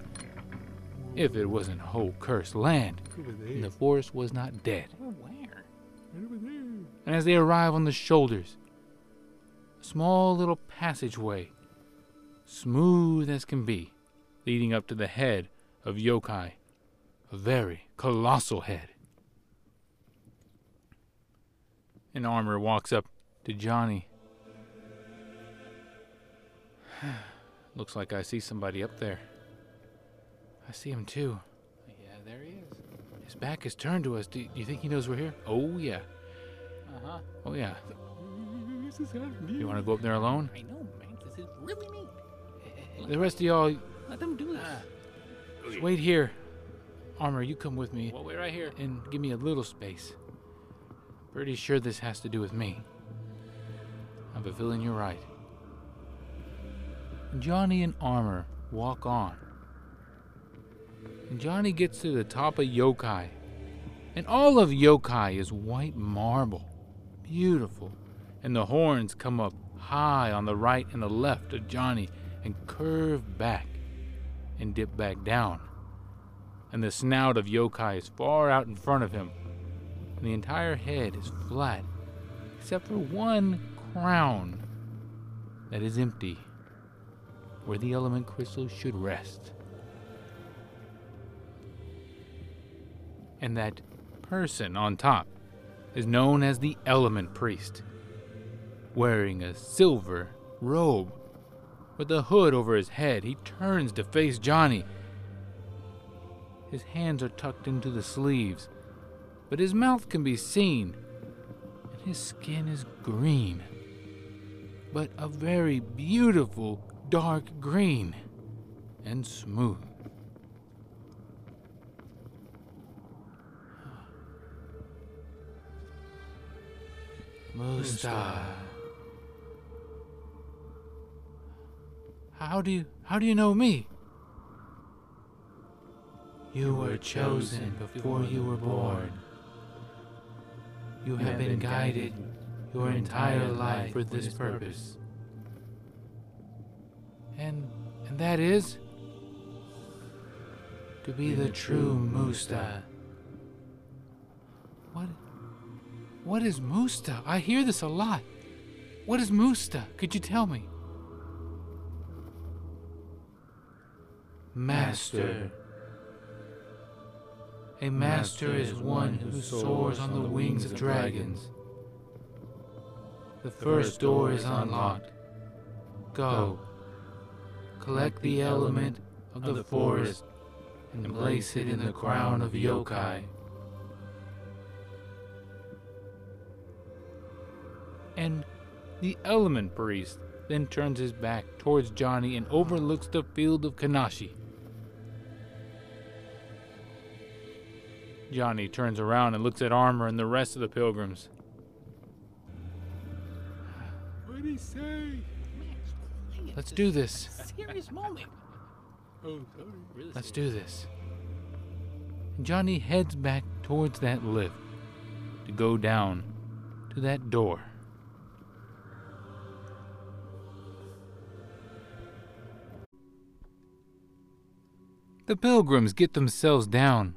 if it wasn't whole cursed land, and the forest was not dead. Oh, where? Right over there. And as they arrive on the shoulders, a small little passageway, smooth as can be, leading up to the head of Yoki, a very colossal head. An Armor walks up to Johnny. Looks like I see somebody up there. I see him too. Yeah, there he is. His back is turned to us. Do you think he knows we're here? Oh, yeah. Uh huh. Oh, yeah. This is happening. You want to go up there alone? I know, man. This is really neat. The rest of y'all, Let them do this. just wait here. Armor, you come with me Well, we're right here. and give me a little space. Pretty sure this has to do with me. I have a feeling you're right. Johnny and Armor walk on. And Johnny gets to the top of Yoki. And all of Yoki is white marble. Beautiful. And the horns come up high on the right and the left of Johnny and curve back and dip back down. And the snout of Yoki is far out in front of him. And the entire head is flat, except for one crown that is empty, where the element crystal should rest. And that person on top is known as the Element Priest, wearing a silver robe with a hood over his head. He turns to face Johnny. His hands are tucked into the sleeves, but his mouth can be seen, and his skin is green, but a very beautiful dark green and smooth. Musta. How do you how do you know me? You were chosen before you were born. You have been guided your entire life for this purpose. And and that is to be the true Musta. What what is Musta? I hear this a lot. What is Musta? Could you tell me? Master. A master is one who soars on the wings of dragons. The first door is unlocked. Go. Collect the element of the forest and place it in the crown of yoki. And the element priest then turns his back towards Johnny and overlooks the field of Kanashi. Johnny turns around and looks at Armor and the rest of the pilgrims. What did he say? Let's do this. Serious moment. Oh. Really Let's do this. Johnny heads back towards that lift to go down to that door. The pilgrims get themselves down,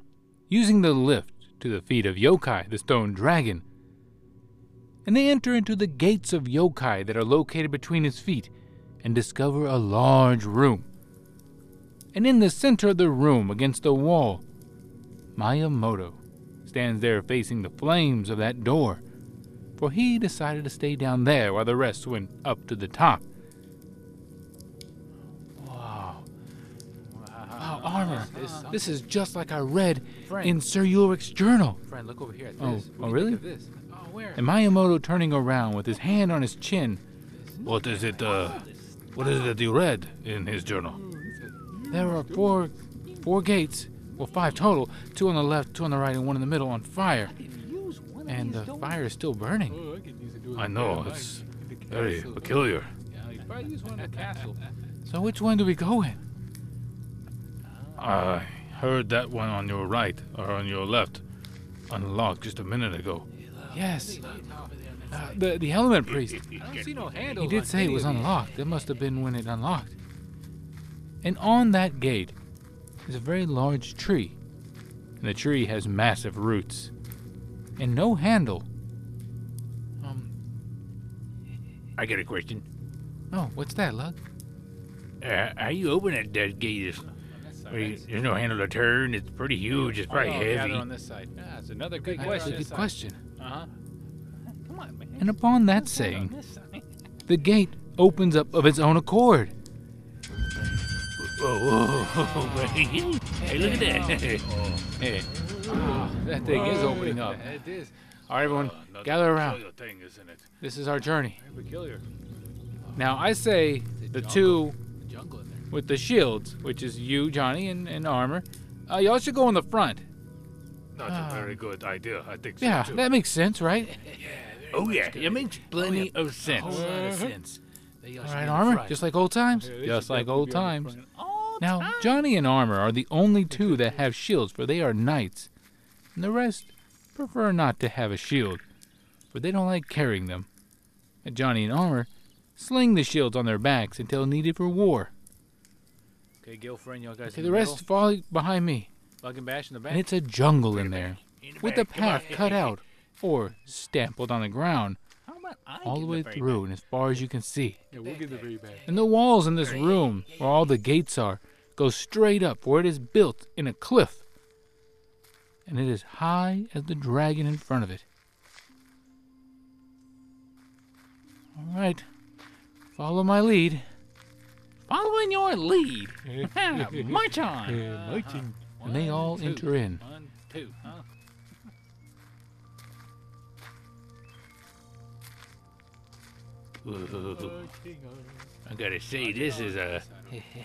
using the lift to the feet of Yoki, the stone dragon. And they enter into the gates of Yoki that are located between his feet and discover a large room and in the center of the room, against the wall, Miyamoto stands there facing the flames of that door, for he decided to stay down there while the rest went up to the top. This is just like I read in Sir Ulrich's journal. Friend, look over here at Oh, this. oh, What do you really? think of this? Oh, where? And Miyamoto turning around with his hand on his chin. What is it, uh, what is it that you read in his journal? There are four, four gates, well, five total. Two on the left, two on the right, and one in the middle on fire. Use one of And the fire is still burning. Oh, I can use it. to I a know, it's life in the very peculiar. Yeah, probably use one in the castle. So which one do we go in? I heard that one on your right, or on your left, unlocked just a minute ago. Yes. Uh, the the element priest. I don't see no handle. He did say it was unlocked. It must have been when it unlocked. And on that gate is a very large tree. And the tree has massive roots. And no handle. Um, I got a question. oh, what's that, Lug? Uh, how you open that, that gate? Is, where you- there's no handle to turn. It's pretty huge. It's probably heavy. on this side. Yeah, that's another good That's question. a good question. Uh-huh. Come on, man. And upon that saying, the gate opens up of its own accord. Whoa, whoa, whoa, whoa. hey, look at that. Hey. Oh, that thing is opening up. It is. All right, everyone, gather around. thing, isn't it? This is our journey. Now, I say the two Jungle in there. With the shields, which is you, Johnny, and, and armor, uh, y'all should go in the front. Not Ah. a very good idea. I think so Yeah, too. that makes sense, right? yeah. Oh, yeah. It makes plenty of sense. A sense. whole lot of sense. They All should right, be in armor, front. just like old times. Yeah, Just like old be on the times. front. Now, Johnny and Armor are the only two that have shields, for they are knights. And the rest prefer not to have a shield, for they don't like carrying them. And Johnny and Armor sling the shields on their backs until needed for war. Okay, Gilfriend, y'all guys Okay, the the rest fall behind me. middle? Lug and Bash in the back. And it's a jungle in there, In the with the back, on. path cut out or stamped on the ground How about I all the way very through and as far as you can see. Yeah, we'll get the very back. And the walls in this room, where all the gates are, go straight up, for it is built in a cliff. And it is high as the dragon in front of it. All right, follow my lead. Following your lead. March on. Yeah, marching. Uh, and they all two. enter in. One, two, huh? Whoa. I gotta say, this is a.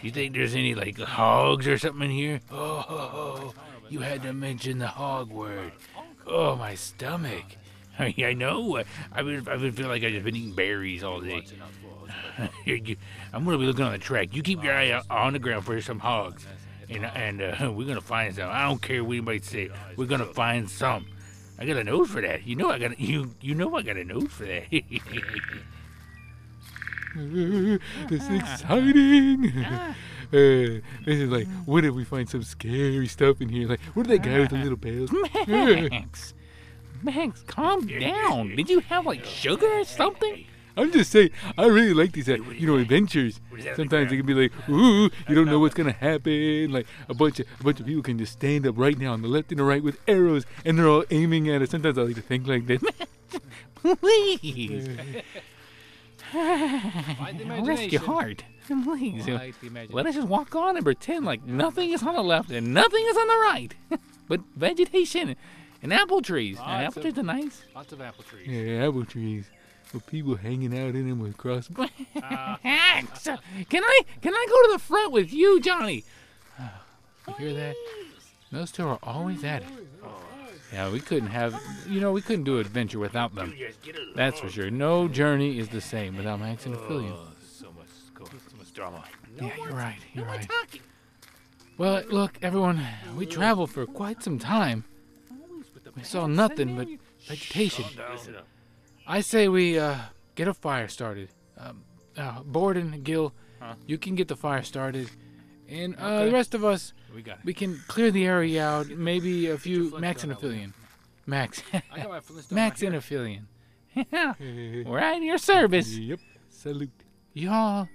You think there's any like hogs or something in here? Oh, you had to mention the hog word. Oh, my stomach. I, I know. I would. I would feel like I've just been eating berries all day. I'm gonna be looking on the track. You keep your eye out on the ground for some hogs, and and uh, we're gonna find some. I don't care what anybody say. We're gonna find some. I got a nose for that. You know I got. You you know I got a nose for that. this is exciting. Uh, this is like, what if we find some scary stuff in here? Like, what if that guy with the little bells? Max! Max, calm down. Did you have like sugar or something? I'm just saying, I really like these, uh, you know, adventures. What is that on the Sometimes it can be like, ooh, you don't know what's gonna happen. Like a bunch of a bunch of people can just stand up right now on the left and the right with arrows, and they're all aiming at us. Sometimes I like to think like this. Please. Rest your heart. Please. Let us just walk on and pretend like nothing is on the left and nothing is on the right. but vegetation and apple trees. And Lots apple of- trees are nice. Lots of apple trees. Yeah, apple trees with people hanging out in them with cross. Max, uh. can I can I go to the front with you, Johnny? You hear that? Those two are always at it. Yeah, we couldn't have, you know, we couldn't do adventure without them. That's for sure. No journey is the same without Max and Aphelion. Oh, so much, go- so much drama. Yeah, you're right. You're right. Well, look, everyone, we traveled for quite some time. We saw nothing but vegetation. I say we uh, get a fire started. Um, uh, Borden, Gil, Huh? you can get the fire started, and uh, Okay. the rest of us, We got it. we can clear the area out. Maybe a few Max and. Aphelion. Max, I got my Max right and. Aphelion. We're at your service. yep. Salute. Y'all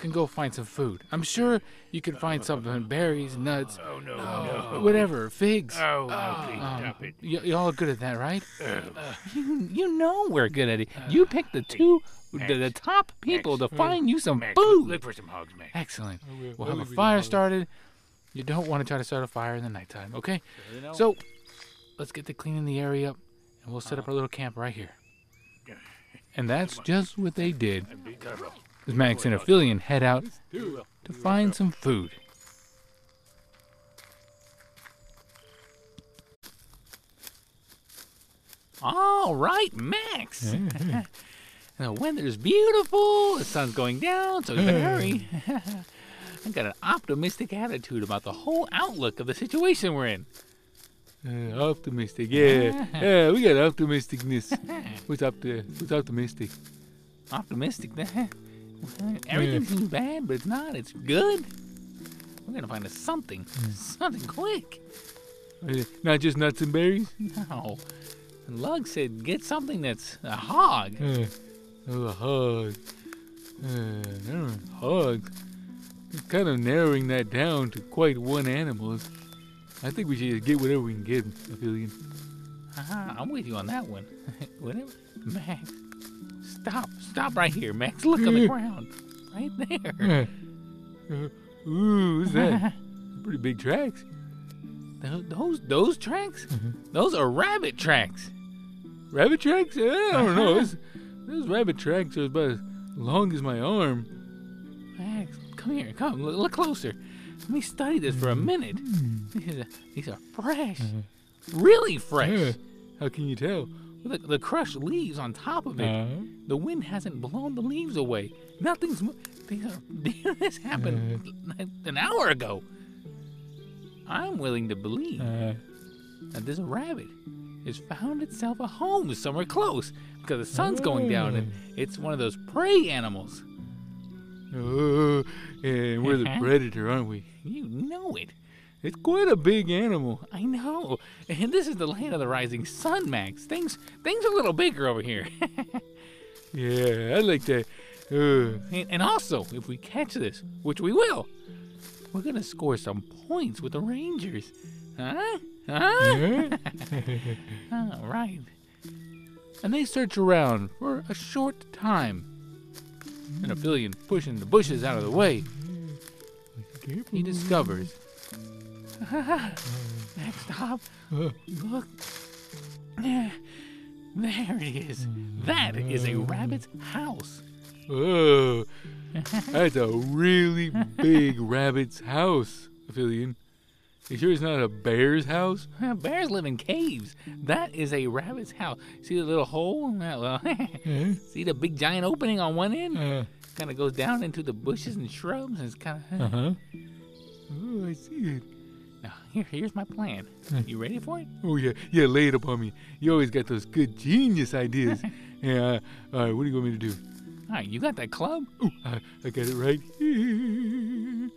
can go find some food. I'm sure you can find something berries, nuts, Oh no, no. whatever, figs. Oh, no, please Um, stop it. y- y'all are good at that, right? Uh, You, you know we're good at it. You picked the two, the, the top people to find you some Max, food. look for some hogs, Max. Excellent. I will. We'll I'll have a fire started. You don't want to try to start a fire in the nighttime, okay? So, let's get to cleaning the area up, and we'll set up our little camp right here. And that's just what they did. As Max and Aphelion head out to find some food. All right, Max. the weather's beautiful. The sun's going down, so we better hurry. I've got an optimistic attitude about the whole outlook of the situation we're in. Uh, optimistic, yeah, yeah. We got optimisticness. What's up? What's optimistic? Optimistic. Everything seems bad, but it's not. It's good. We're gonna find us something. Something quick. Not just nuts and berries. No. Lug said get something that's a hog. Uh, a hog. Uh, hogs. It's kind of narrowing that down to quite one animal. I think we should just get whatever we can get. Aphelion. Uh-huh, I'm with you on that one. Whatever. Max, stop. Stop right here, Max. Look on the ground. Right there. Ooh, what's that? Pretty big tracks. Tho- Those those tracks? Those are rabbit tracks. Rabbit tracks? Uh, I don't know. Those, those rabbit tracks are about as long as my arm. Max, come here. Come. Look, look closer. Let me study this for a minute. Mm. These are, these are fresh. Really fresh. Uh, how can you tell? The, the crushed leaves on top of it. Uh, The wind hasn't blown the leaves away. Nothing's. mo- These are. This happened an hour ago. I'm willing to believe uh, that this rabbit has found itself a home somewhere close because the sun's going down and it's one of those prey animals. oh, and we're the Uh-huh. predator, aren't we? You know it. It's quite a big animal. I know. And this is the land of the rising sun, Max. Things things are a little bigger over here. Yeah, I like that. Uh, and, and also, if we catch this, which we will, we're gonna score some points with the Rangers. Huh? Huh? All right. And they search around for a short time. And Aphelion pushing the bushes out of the way, he discovers. Next stop. Look. There it is. That is a rabbit's house. oh, that's a really big rabbit's house, Aphelion. You sure it's not a bear's house? Bears live in caves. That is a rabbit's house. See the little hole? Well, see the big giant opening on one end? Uh Kind of goes down into the bushes and shrubs, and it's kind of. Uh huh. Oh, I see it. Now, here, here's my plan. Hmm. You ready for it? Oh yeah, yeah. Lay it upon me. You always got those good genius ideas. yeah. Uh, all right. What do you want me to do? All right, you got that club? Oh, I, I got it right here.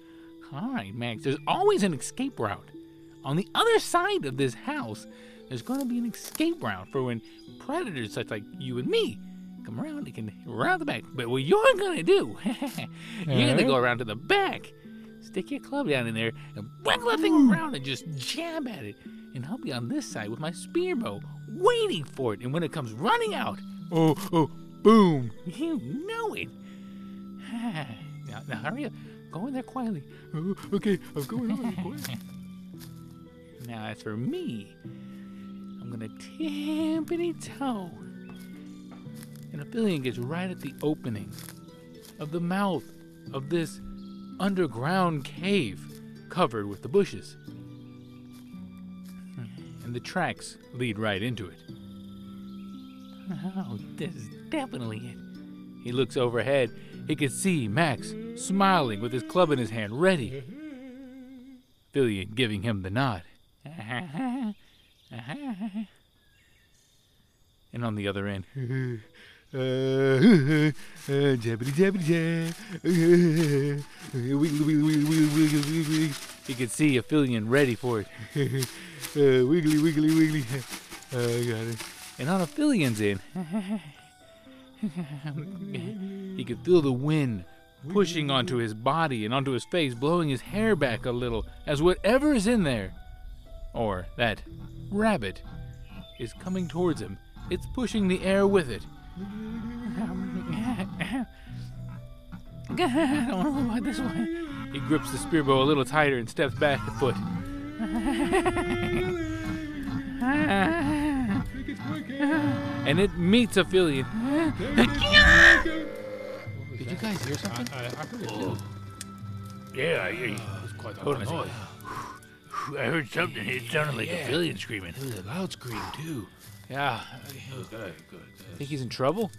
All right, Max. There's always an escape route. On the other side of this house, there's going to be an escape route for when predators such like you and me come around. They can around the back. But what you're going to do, you're going to go around to the back, stick your club down in there, and wiggle that thing mm. around and just jab at it. And I'll be on this side with my spear bow, waiting for it. And when it comes running out, Oh, oh, boom. you know it. now, now hurry up. Go in there quietly. Oh, okay, I'm going. I'm going. Now, as for me, I'm gonna tippity toe. And Aphelion gets right at the opening of the mouth of this underground cave covered with the bushes. And the tracks lead right into it. Oh, this is definitely it. He looks overhead. He can see Max smiling with his club in his hand, ready. Aphelion giving him the nod. and on the other end, Wiggly. you can see Aphelion ready for it. Uh, wiggly wiggly wiggly. Uh, got it. And on Aphelion's end, he could feel the wind pushing onto his body and onto his face, blowing his hair back a little as whatever is in there, or that rabbit, is coming towards him. It's pushing the air with it. I don't know about this one. He grips the spear bow a little tighter and steps back a foot. and it meets Aphelion. Did you guys hear something? Yeah, I, oh, it was quite a noise. I heard something. It sounded like Aphelion screaming. It was a loud scream too. Yeah. Good, good. Think he's in trouble?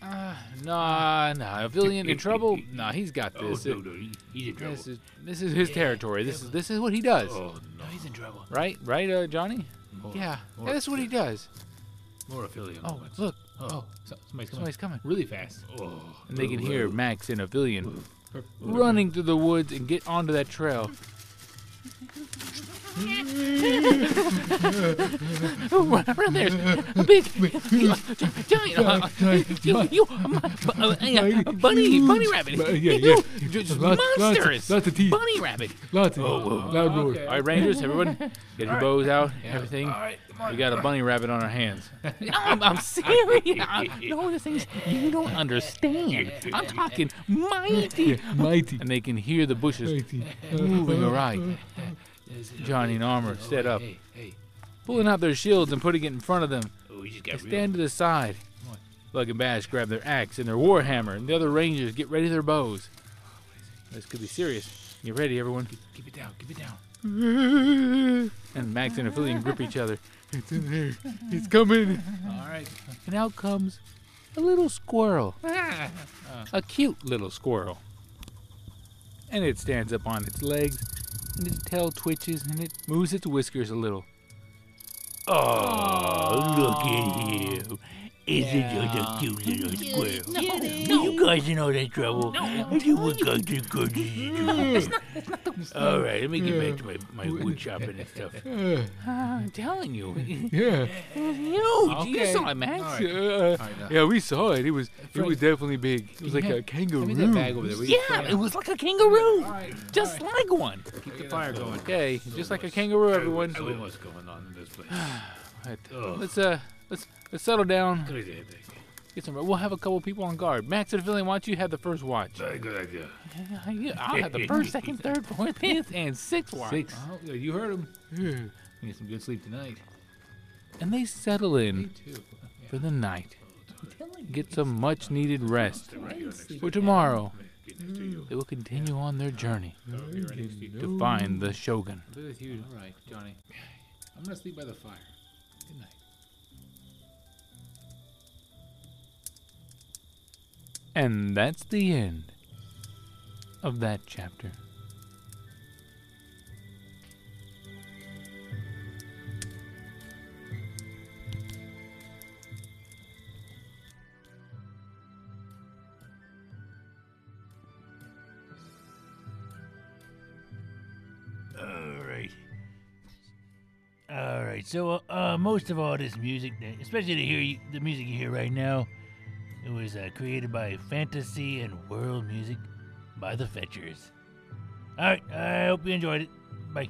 Uh, nah, nah. Aphelion in trouble? Nah, he's got Oh, this. no, no, he, he's in trouble. This is this is his territory. This is this is what he does. Oh, no. He's in trouble. Right? Right, uh, Johnny? More, Yeah. more, yeah, that's what he does. more affiliate Oh, moments. look. Oh, Oh, so- somebody's coming coming. really fast. Oh. And they can hear Max and Aphelion running through the woods and get onto that trail. Oh, run there's a big giant, uh, you, you, uh, uh, bunny, bunny rabbit. Bu- yeah, You, yeah. just Lots- lots of- lots of teeth. Bunny rabbit. Lots of loud roar. All right, Rangers, everyone, get your bows out, everything. All right, come on. We got a bunny rabbit on our hands. No, I'm, I'm serious. I, no, the things you don't understand. I'm talking mighty. Yeah, mighty. And they can hear the bushes Mighty. moving awry. Johnny and Armor set up, Hey, hey. pulling out their shields and putting it in front of them. Oh, he just They stand to the side. Lug and Bash grab their axe and their war hammer, and the other Rangers get ready their bows. This could be serious. Get ready, everyone. Keep it down. Keep it down. And Max and Aphelion grip each other. It's in there. It's coming. All right. And out comes a little squirrel. a cute little squirrel. And it stands up on its legs, and its tail twitches, and it moves its whiskers a little. Oh, look at him. Isn't just a cute little squirrel? No, you guys in all that trouble. No, I do what guys are good to do. All right, let me get back to my, my wood chopping and stuff. Uh, I'm telling you. yeah. It's huge. You saw it, Max. All right. Uh, All right, yeah, we saw it. It was it was definitely big. It was like hand- a kangaroo. That bag over there. will? Yeah, it was like a kangaroo. All right. Just like one. Keep the fire going. Okay, just like a kangaroo, everyone. So what's going on in this place? Right. Oh. Let's uh, let's let's settle down. Good idea. Get some. We'll have a couple people on guard. Max and Philly, why don't you have the first watch? Very good idea. Yeah, I'll have the first, second, third, fourth, fifth, and sixth watch. Six. Oh, yeah, you heard him. Yeah. You get some good sleep tonight. And they settle in too. for the night. Oh, get some much needed rest. For tomorrow, they will continue on their journey oh, to find the Shogun. I'll be with you. All right, Johnny. I'm gonna sleep by the fire. And that's the end of that chapter. So, uh, most of all this music, especially to hear you, the music you hear right now, it was uh, created by Fantasy and World Music by the Fetchers. All right. I hope you enjoyed it. Bye.